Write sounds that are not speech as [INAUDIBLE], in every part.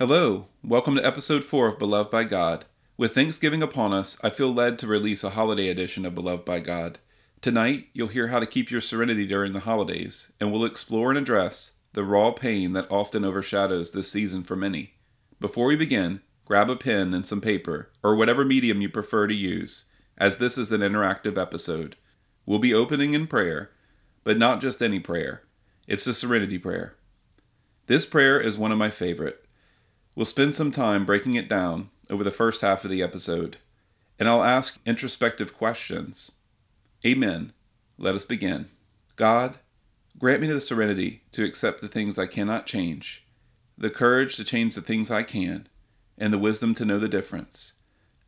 Hello, welcome to episode 4 of Beloved by God. With Thanksgiving upon us, I feel led to release a holiday edition of Beloved by God. Tonight, you'll hear how to keep your serenity during the holidays, and we'll explore and address the raw pain that often overshadows this season for many. Before we begin, grab a pen and some paper, or whatever medium you prefer to use, as this is an interactive episode. We'll be opening in prayer, but not just any prayer. It's the Serenity Prayer. This prayer is one of my favorite. We'll spend some time breaking it down over the first half of the episode, and I'll ask introspective questions. Amen. Let us begin. God, grant me the serenity to accept the things I cannot change, the courage to change the things I can, and the wisdom to know the difference.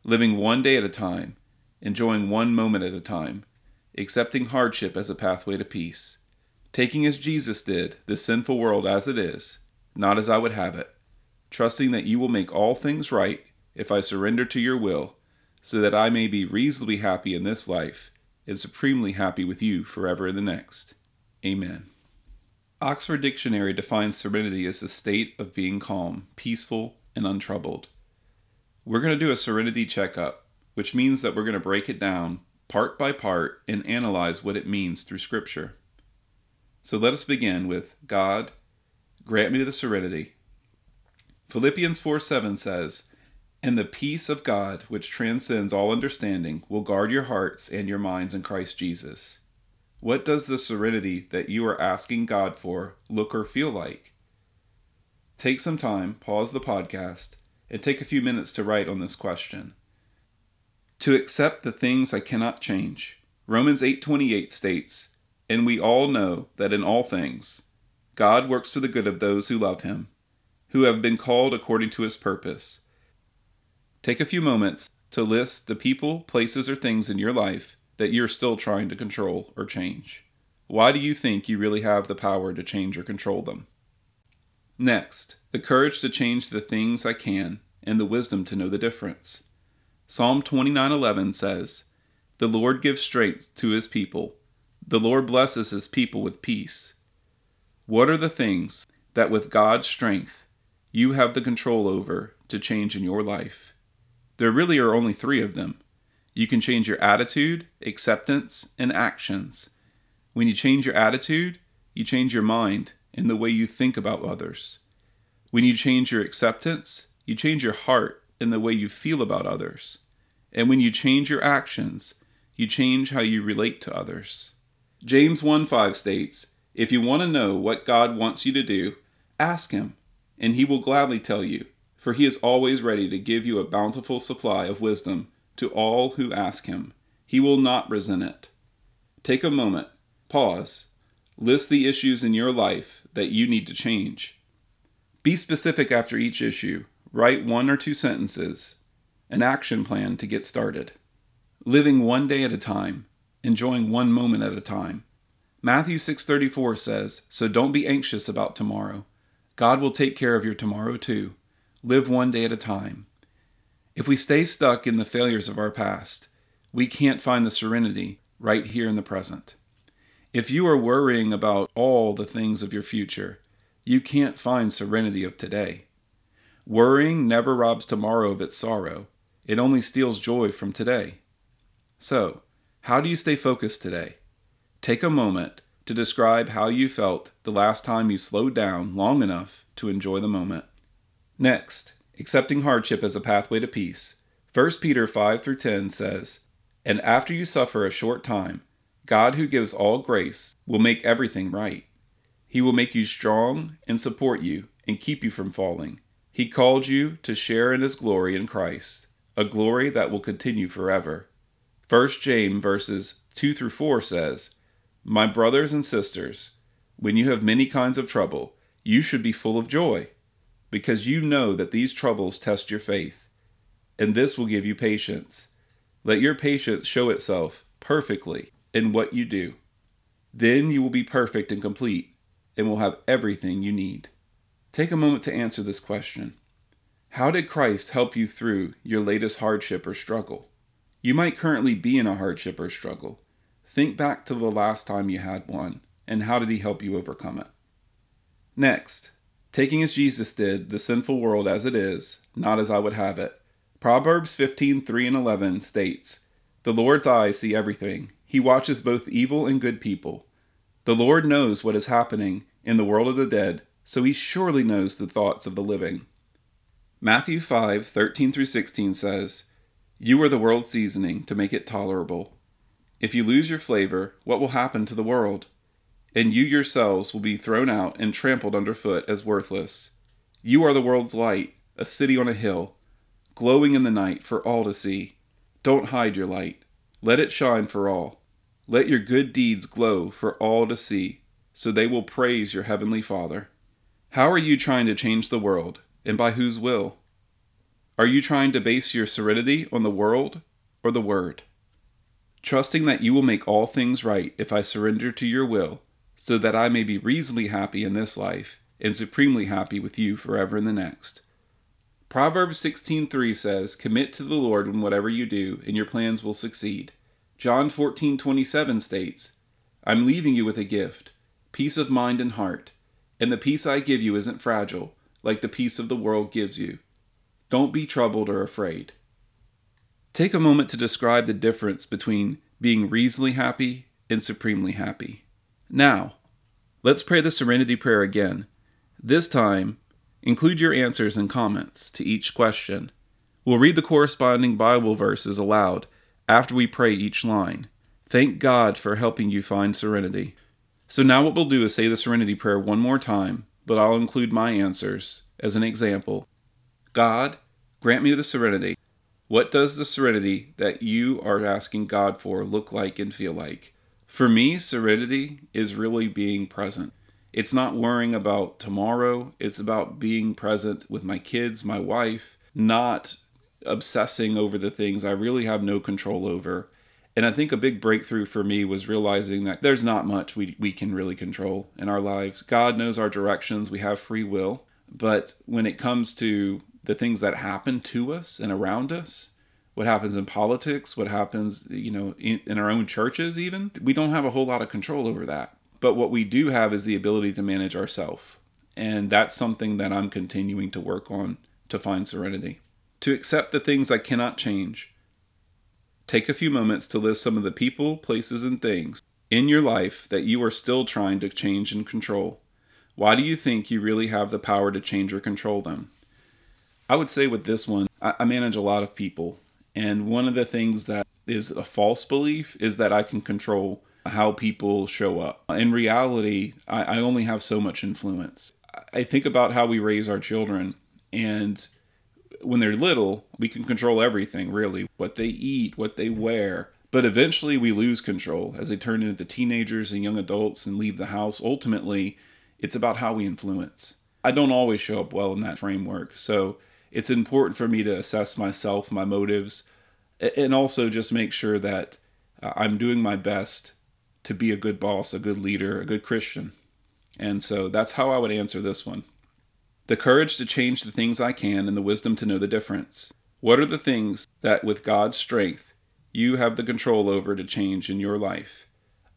Living one day at a time, enjoying one moment at a time, accepting hardship as a pathway to peace, taking as Jesus did this sinful world as it is, not as I would have it trusting that you will make all things right if I surrender to your will, so that I may be reasonably happy in this life and supremely happy with you forever in the next. Amen. Oxford Dictionary defines serenity as the state of being calm, peaceful, and untroubled. We're going to do a serenity checkup, which means that we're going to break it down part by part and analyze what it means through Scripture. So let us begin with God, grant me the serenity Philippians 4 7 says, And the peace of God, which transcends all understanding, will guard your hearts and your minds in Christ Jesus. What does the serenity that you are asking God for look or feel like? Take some time, pause the podcast, and take a few minutes to write on this question. To accept the things I cannot change. Romans 8:28 states, "And we all know that in all things God works for the good of those who love him, who have been called according to his purpose. Take a few moments to list the people, places, or things in your life that you're still trying to control or change. Why do you think you really have the power to change or control them? Next, the courage to change the things I can and the wisdom to know the difference. Psalm 29:11 says, "The Lord gives strength to his people. The Lord blesses his people with peace." What are the things that with God's strength you have the control over to change in your life. There really are only three of them. You can change your attitude, acceptance, and actions. When you change your attitude, you change your mind and the way you think about others. When you change your acceptance, you change your heart and the way you feel about others. And when you change your actions, you change how you relate to others. James 1 5 states, If you want to know what God wants you to do, ask Him and he will gladly tell you, for he is always ready to give you a bountiful supply of wisdom to all who ask him. He will not resent it. Take a moment, pause, list the issues in your life that you need to change. Be specific after each issue. Write one or two sentences, an action plan to get started. Living one day at a time, enjoying one moment at a time. Matthew 6:34 says, "So don't be anxious about tomorrow, God will take care of your tomorrow too. Live one day at a time. If we stay stuck in the failures of our past, we can't find the serenity right here in the present. If you are worrying about all the things of your future, you can't find serenity of today. Worrying never robs tomorrow of its sorrow, it only steals joy from today. So, how do you stay focused today? Take a moment to describe how you felt the last time you slowed down long enough to enjoy the moment. Next, accepting hardship as a pathway to peace. 1 Peter 5 through 10 says, And after you suffer a short time, God, who gives all grace, will make everything right. He will make you strong and support you and keep you from falling. He called you to share in his glory in Christ, a glory that will continue forever. 1 James verses 2 through 4 says, my brothers and sisters, when you have many kinds of trouble, you should be full of joy, because you know that these troubles test your faith, and this will give you patience. Let your patience show itself perfectly in what you do. Then you will be perfect and complete, and will have everything you need. Take a moment to answer this question How did Christ help you through your latest hardship or struggle? You might currently be in a hardship or struggle. Think back to the last time you had one, and how did he help you overcome it? Next, taking as Jesus did the sinful world as it is, not as I would have it. Proverbs 15:3 and 11 states, "The Lord's eyes see everything. He watches both evil and good people. The Lord knows what is happening in the world of the dead, so he surely knows the thoughts of the living." Matthew 5:13 through 16 says, "You are the world's seasoning to make it tolerable. If you lose your flavor, what will happen to the world? And you yourselves will be thrown out and trampled underfoot as worthless. You are the world's light, a city on a hill, glowing in the night for all to see. Don't hide your light. Let it shine for all. Let your good deeds glow for all to see, so they will praise your heavenly Father. How are you trying to change the world, and by whose will? Are you trying to base your serenity on the world or the Word? Trusting that you will make all things right if I surrender to your will, so that I may be reasonably happy in this life and supremely happy with you forever in the next. Proverbs 16:3 says, "Commit to the Lord in whatever you do, and your plans will succeed." John 14:27 states, "I'm leaving you with a gift, peace of mind and heart, and the peace I give you isn't fragile, like the peace of the world gives you. Don't be troubled or afraid." Take a moment to describe the difference between being reasonably happy and supremely happy. Now, let's pray the serenity prayer again. This time, Include your answers and comments to each question. We'll read the corresponding Bible verses aloud after we pray each line. Thank God for helping you find serenity. So now what we'll do is say the serenity prayer one more time, but I'll include my answers as an example. God, grant me the serenity. What does the serenity that you are asking God for look like and feel like? For me, serenity is really being present. It's not worrying about tomorrow. It's about being present with my kids, my wife, not obsessing over the things I really have no control over. And I think a big breakthrough for me was realizing that there's not much we, we can really control in our lives. God knows our directions, we have free will. But when it comes to the things that happen to us and around us, what happens in politics, what happens, you know, in, in our own churches, even, we don't have a whole lot of control over that. But what we do have is the ability to manage ourselves. And that's something that I'm continuing to work on to find serenity. To accept the things I cannot change. Take a few moments to list some of the people, places, and things in your life that you are still trying to change and control. Why do you think you really have the power to change or control them? I would say with this one, I manage a lot of people. And one of the things that is a false belief is that I can control how people show up. In reality, I, I only have so much influence. I think about how we raise our children, and when they're little, we can control everything really what they eat, what they wear. But eventually, we lose control as they turn into teenagers and young adults and leave the house. Ultimately, it's about how we influence. I don't always show up well in that framework. So it's important for me to assess myself, my motives, and also just make sure that uh, I'm doing my best to be a good boss, a good leader, a good Christian. And so that's how I would answer this one. The courage to change the things I can and the wisdom to know the difference. What are the things that, with God's strength, you have the control over to change in your life?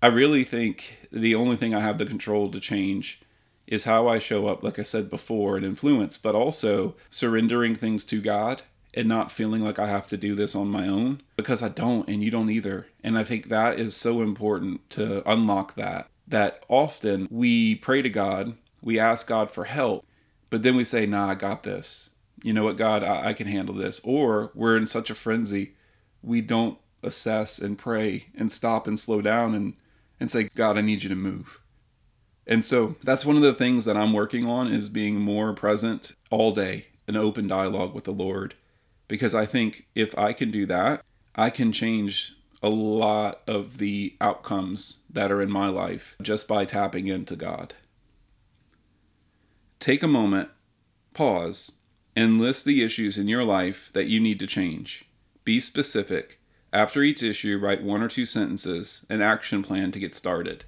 I really think the only thing I have the control to change is how I show up, like I said before, and influence, but also surrendering things to God and not feeling like I have to do this on my own because I don't and you don't either. And I think that is so important to unlock that. That often we pray to God, we ask God for help, but then we say, nah, I got this. You know what, God, I, I can handle this. Or we're in such a frenzy, we don't assess and pray and stop and slow down and, and say, God, I need you to move. And so that's one of the things that I'm working on is being more present all day, an open dialogue with the Lord because I think if I can do that, I can change a lot of the outcomes that are in my life just by tapping into God. Take a moment, pause, and list the issues in your life that you need to change. Be specific. After each issue, write one or two sentences, an action plan to get started.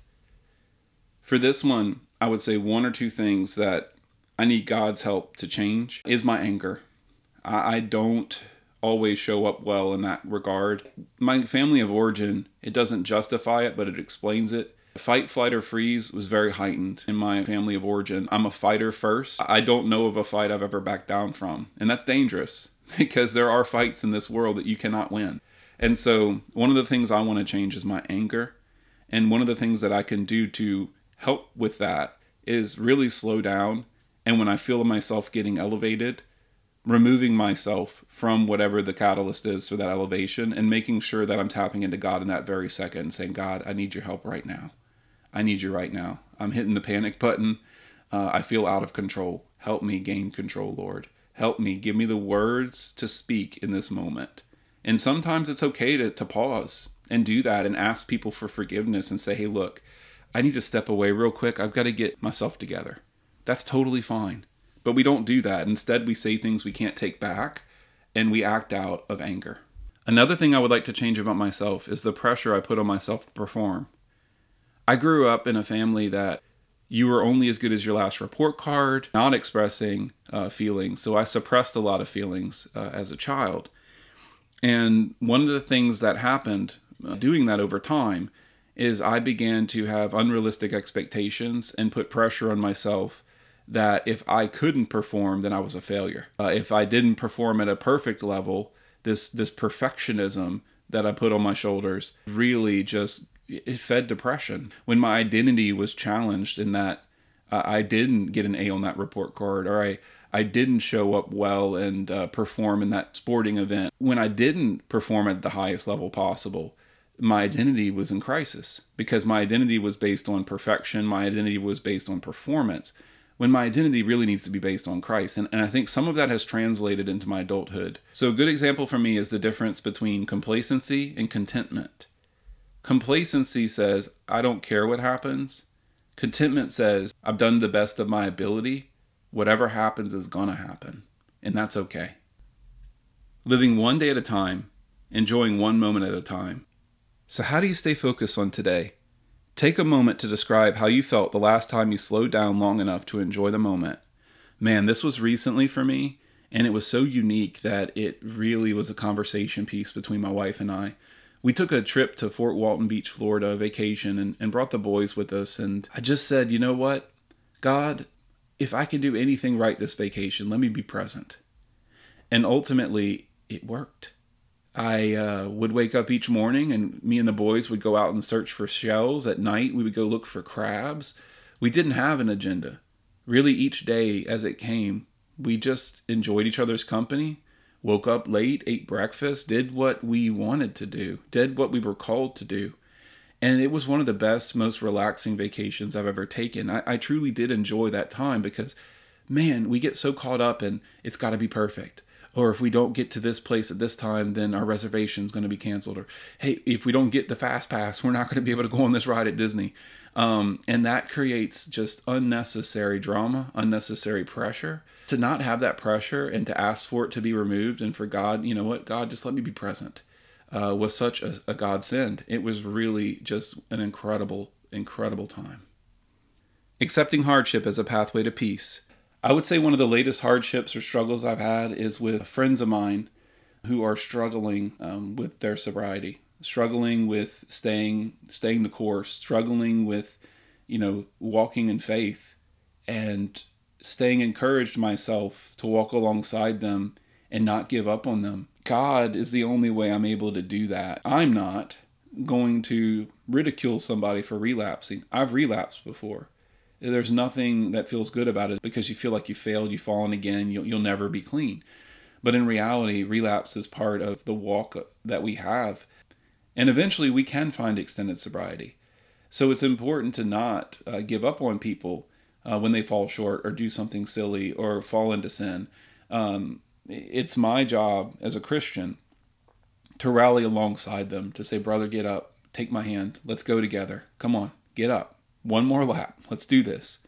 For this one, I would say one or two things that I need God's help to change is my anger. I, I don't always show up well in that regard. My family of origin, it doesn't justify it, but it explains it. Fight, flight, or freeze was very heightened in my family of origin. I'm a fighter first. I don't know of a fight I've ever backed down from. And that's dangerous [LAUGHS] because there are fights in this world that you cannot win. And so, one of the things I want to change is my anger. And one of the things that I can do to help with that is really slow down. And when I feel myself getting elevated, removing myself from whatever the catalyst is for that elevation and making sure that I'm tapping into God in that very second saying, God, I need your help right now. I need you right now. I'm hitting the panic button. Uh, I feel out of control. Help me gain control, Lord. Help me. Give me the words to speak in this moment. And sometimes it's okay to, to pause and do that and ask people for forgiveness and say, hey, look, I need to step away real quick. I've got to get myself together. That's totally fine. But we don't do that. Instead, we say things we can't take back and we act out of anger. Another thing I would like to change about myself is the pressure I put on myself to perform. I grew up in a family that you were only as good as your last report card, not expressing uh, feelings. So I suppressed a lot of feelings uh, as a child. And one of the things that happened uh, doing that over time is I began to have unrealistic expectations and put pressure on myself that if I couldn't perform, then I was a failure. Uh, if I didn't perform at a perfect level, this this perfectionism that I put on my shoulders really just it fed depression. When my identity was challenged in that uh, I didn't get an A on that report card, or I I didn't show up well and uh, perform in that sporting event. When I didn't perform at the highest level possible, my identity was in crisis because my identity was based on perfection. My identity was based on performance when my identity really needs to be based on Christ. And, and I think some of that has translated into my adulthood. So, a good example for me is the difference between complacency and contentment. Complacency says, I don't care what happens. Contentment says, I've done the best of my ability. Whatever happens is going to happen. And that's okay. Living one day at a time, enjoying one moment at a time. So, how do you stay focused on today? Take a moment to describe how you felt the last time you slowed down long enough to enjoy the moment. Man, this was recently for me, and it was so unique that it really was a conversation piece between my wife and I. We took a trip to Fort Walton Beach, Florida, vacation, and, and brought the boys with us. And I just said, you know what? God, if I can do anything right this vacation, let me be present. And ultimately, it worked. I uh, would wake up each morning and me and the boys would go out and search for shells. At night, we would go look for crabs. We didn't have an agenda. Really, each day as it came, we just enjoyed each other's company, woke up late, ate breakfast, did what we wanted to do, did what we were called to do. And it was one of the best, most relaxing vacations I've ever taken. I, I truly did enjoy that time because, man, we get so caught up in it's got to be perfect or if we don't get to this place at this time, then our reservation is going to be canceled. Or hey, if we don't get the fast pass, we're not going to be able to go on this ride at Disney. Um, and that creates just unnecessary drama, unnecessary pressure. To not have that pressure and to ask for it to be removed, and for God, you know what, God, just let me be present, uh, was such a, a godsend. It was really just an incredible, incredible time. Accepting hardship as a pathway to peace I would say one of the latest hardships or struggles I've had is with friends of mine who are struggling um, with their sobriety, struggling with staying staying the course, struggling with you know walking in faith, and staying encouraged myself to walk alongside them and not give up on them. God is the only way I'm able to do that. I'm not going to ridicule somebody for relapsing. I've relapsed before. There's nothing that feels good about it because you feel like you failed, you've fallen again, you'll, you'll never be clean. But in reality, relapse is part of the walk that we have. And eventually we can find extended sobriety. So it's important to not uh, give up on people uh, when they fall short or do something silly or fall into sin. Um, it's my job as a Christian to rally alongside them to say, Brother, get up, take my hand, let's go together. Come on, get up one more lap. Let's do this.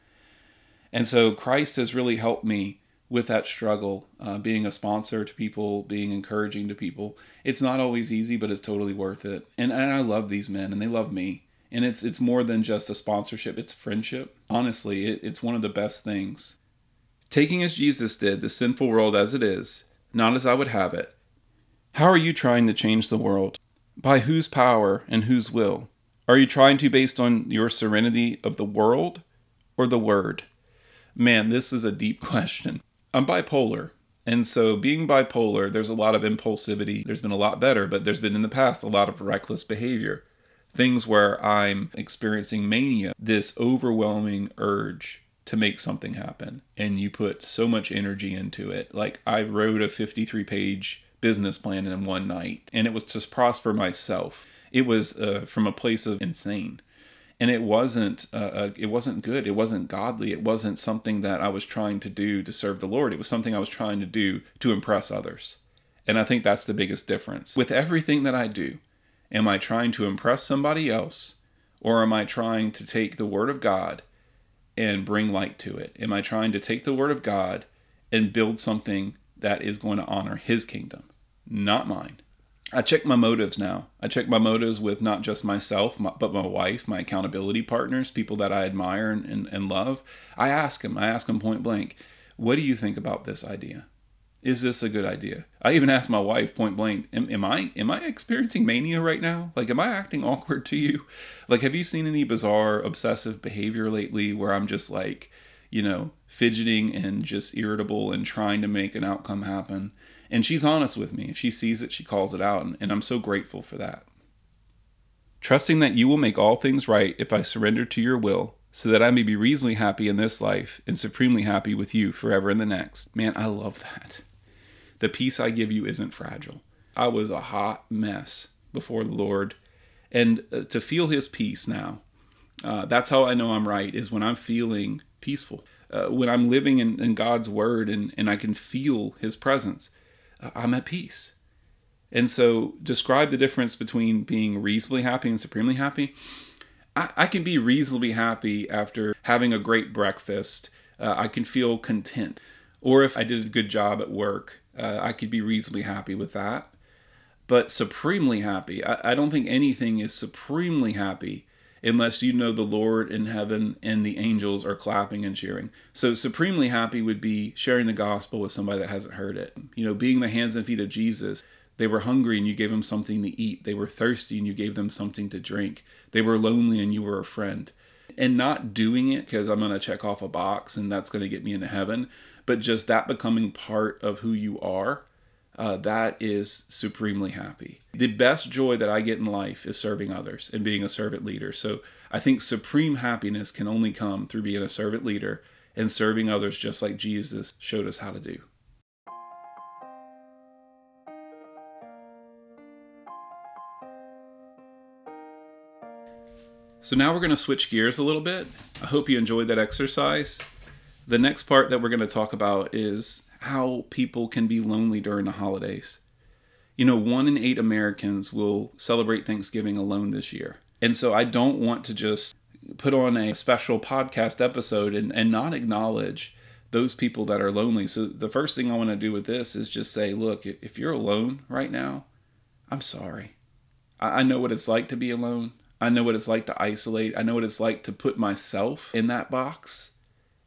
And so Christ has really helped me with that struggle, uh, being a sponsor to people, being encouraging to people. It's not always easy, but it's totally worth it. And, and I love these men, and they love me. And it's it's more than just a sponsorship; it's friendship. Honestly, it, it's one of the best things. Taking as Jesus did the sinful world as it is, not as I would have it. How are you trying to change the world? By whose power and whose will? Are you trying to based on your serenity of the world or the word? Man, this is a deep [LAUGHS] question. I'm bipolar. And so, being bipolar, there's a lot of impulsivity. There's been a lot better, but there's been in the past a lot of reckless behavior. Things where I'm experiencing mania, this overwhelming urge to make something happen. And you put so much energy into it. Like, I wrote a 53 page business plan in one night, and it was to prosper myself. It was uh, from a place of insane. And it wasn't uh, uh, it wasn't good. It wasn't godly. It wasn't something that i was trying to do to serve the lord. It was something i was trying to do to impress others. And i think that's the biggest difference. With everything that i do am i trying to impress somebody else or am i trying to take the word of god and bring light to it? Am i trying to take the word of god and build something that is going to honor his kingdom not mine I check my motives now. I check my motives with not just myself, but my wife, my accountability partners, people that I admire and, and, and love. I ask them, I ask them point blank, what do you think about this idea? Is this a good idea? I even asked my wife point blank, am, am I am I experiencing mania right now? Like, am I acting [LAUGHS] awkward to you? Like, have you seen any bizarre obsessive behavior lately where I'm just like, you know, fidgeting and just irritable and trying to make an outcome happen? And she's honest with me. If she sees it, she calls it out. And, and I'm so grateful for that. Trusting that you will make all things right if I surrender to your will, so that I may be reasonably happy in this life and supremely happy with you forever in the next. Man, I love that. The peace I give you isn't fragile. I was a hot mess before the Lord. And uh, to feel his peace now, uh, that's how I know I'm right, is when I'm feeling peaceful. Uh, when I'm living in, in God's word and, and I can feel his presence. I'm at peace. And so, describe the difference between being reasonably happy and supremely happy. I, I can be reasonably happy after having a great breakfast. Uh, I can feel content. Or if I did a good job at work, uh, I could be reasonably happy with that. But supremely happy, I, I don't think anything is supremely happy unless you know the Lord in heaven and the angels are clapping and cheering. So, supremely happy would be sharing the gospel with somebody that hasn't heard it. You know, being the hands and feet of Jesus. They were hungry and you gave them something to eat. They were thirsty and you gave them something to drink. They were lonely and you were a friend. And not doing it because I'm going to check off a box and that's going to get me into heaven, but just that becoming part of who you are uh, that is supremely happy. The best joy that I get in life is serving others and being a servant leader. So I think supreme happiness can only come through being a servant leader and serving others just like Jesus showed us how to do. So now we're going to switch gears a little bit. I hope you enjoyed that exercise. The next part that we're going to talk about is how people can be lonely during the holidays. You know, one in eight Americans will celebrate Thanksgiving alone this year. And so I don't want to just put on a special podcast episode and, and not acknowledge those people that are lonely. So the first thing I want to do with this is just say, look, if you're alone right now, I'm sorry. I, I know what it's like to be alone. I know what it's like to isolate. I know what it's like to put myself in that box.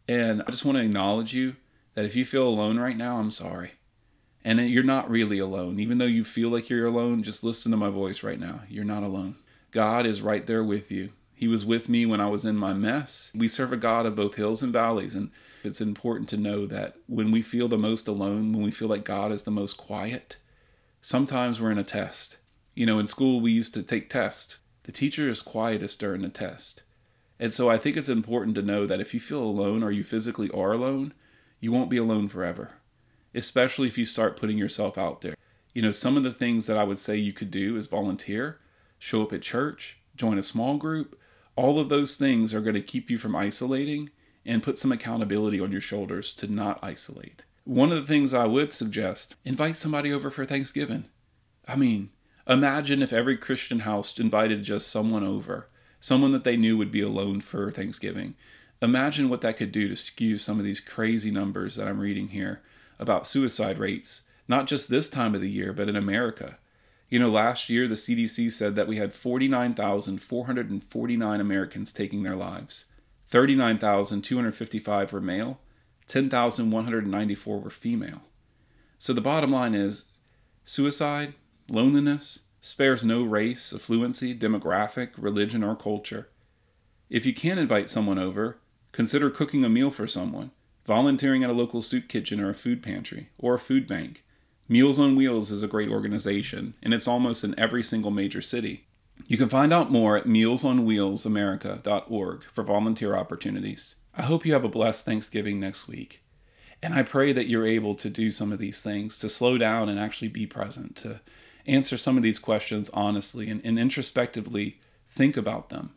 And I just want to acknowledge you that if you feel alone right now, I'm sorry. And you're not really alone. Even though you feel like you're alone, just listen to my voice right now. You're not alone. God is right there with you. He was with me when I was in my mess. We serve a God of both hills and valleys. And it's important to know that when we feel the most alone, when we feel like God is the most quiet, sometimes we're in a test. You know, in school, we used to take tests. The teacher is quietest during the test. And so I think it's important to know that if you feel alone or you physically are alone, you won't be alone forever, especially if you start putting yourself out there. You know, some of the things that I would say you could do is volunteer, show up at church, join a small group. All of those things are going to keep you from isolating and put some accountability on your shoulders to not isolate. One of the things I would suggest invite somebody over for Thanksgiving. I mean, imagine if every Christian house invited just someone over, someone that they knew would be alone for Thanksgiving imagine what that could do to skew some of these crazy numbers that I'm reading here about suicide rates, not just this time of the year, but in America. You know, last year the CDC said that we had 49,449 Americans taking their lives. 39,255 were male, 10,194 were female. So the bottom line is suicide, loneliness, spares no race, affluency, demographic, religion, or culture. If you can invite someone over, consider cooking a meal for someone, volunteering at a local soup kitchen or a food pantry, or a food bank. Meals on Wheels is a great organization, and it's almost in every single major city. You can find out more at mealsonwheelsamerica.org for volunteer opportunities. I hope you have a blessed Thanksgiving next week. And I pray that you're able to do some of these things, to slow down and actually be present, to answer some of these questions honestly and, and introspectively think about them.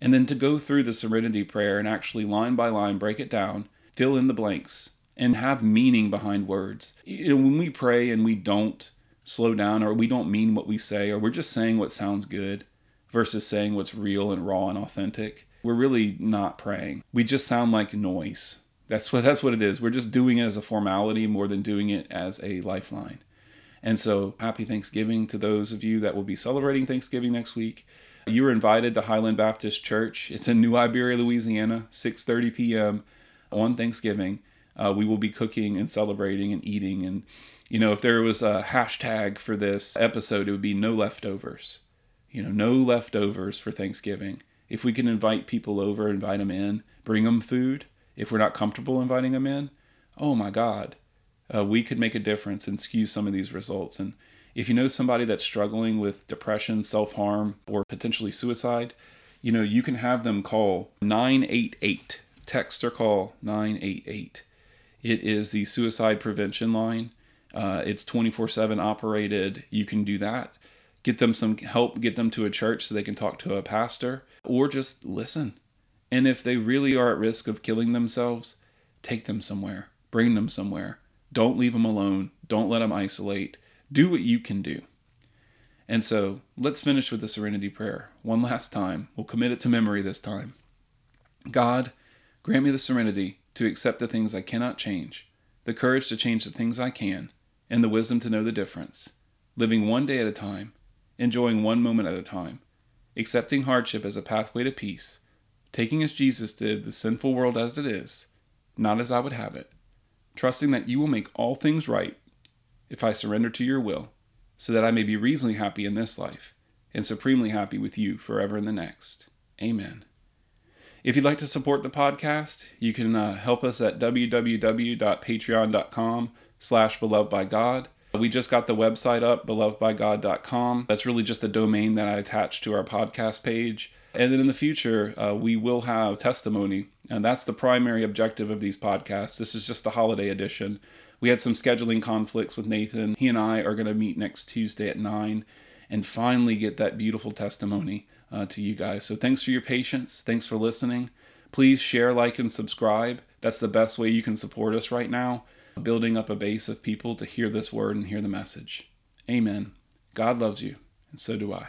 And then to go through the serenity prayer and actually line by line break it down, fill in the blanks, and have meaning behind words. You know, when we pray and we don't slow down or we don't mean what we say or we're just saying what sounds good versus saying what's real and raw and authentic, we're really not praying. We just sound like noise. That's what that's what it is. We're just doing it as a formality more than doing it as a lifeline. And so, happy Thanksgiving to those of you that will be celebrating Thanksgiving next week. You are invited to Highland Baptist Church. It's in New Iberia, Louisiana, 6:30 p.m. on Thanksgiving. Uh, we will be cooking and celebrating and eating. And you know, if there was a hashtag for this episode, it would be no leftovers. You know, no leftovers for Thanksgiving. If we can invite people over, invite them in, bring them food. If we're not comfortable inviting them in, oh my God, uh, we could make a difference and skew some of these results. And if you know somebody that's struggling with depression, self harm, or potentially suicide, you know, you can have them call 988. Text or call 988. It is the suicide prevention line. Uh, it's 24 7 operated. You can do that. Get them some help, get them to a church so they can talk to a pastor, or just listen. And if they really are at risk of killing themselves, take them somewhere, bring them somewhere don't leave them alone. Don't let them isolate. Do what you can do. And so let's finish with the serenity prayer one last time. We'll commit it to memory this time. God, grant me the serenity to accept the things I cannot change, the courage to change the things I can, and the wisdom to know the difference, living one day at a time, enjoying one moment at a time, accepting hardship as a pathway to peace, taking as Jesus did the sinful world as it is, not as I would have it, trusting that you will make all things right if I surrender to your will, so that I may be reasonably happy in this life and supremely happy with you forever in the next. Amen. If you'd like to support the podcast, you can uh, help us at www.patreon.com slash beloved by God. We just got the website up, belovedbygod.com. That's really just a domain that I attached to our podcast page. And then in the future, uh, we will have testimony. And that's the primary objective of these podcasts. This is just the holiday edition. We had some scheduling conflicts with Nathan. He and I are going to meet next Tuesday at 9 and finally get that beautiful testimony uh, to you guys. So thanks for your patience. Thanks for listening. Please share, like, and subscribe. That's the best way you can support us right now, building up a base of people to hear this word and hear the message. Amen. God loves you, and so do I.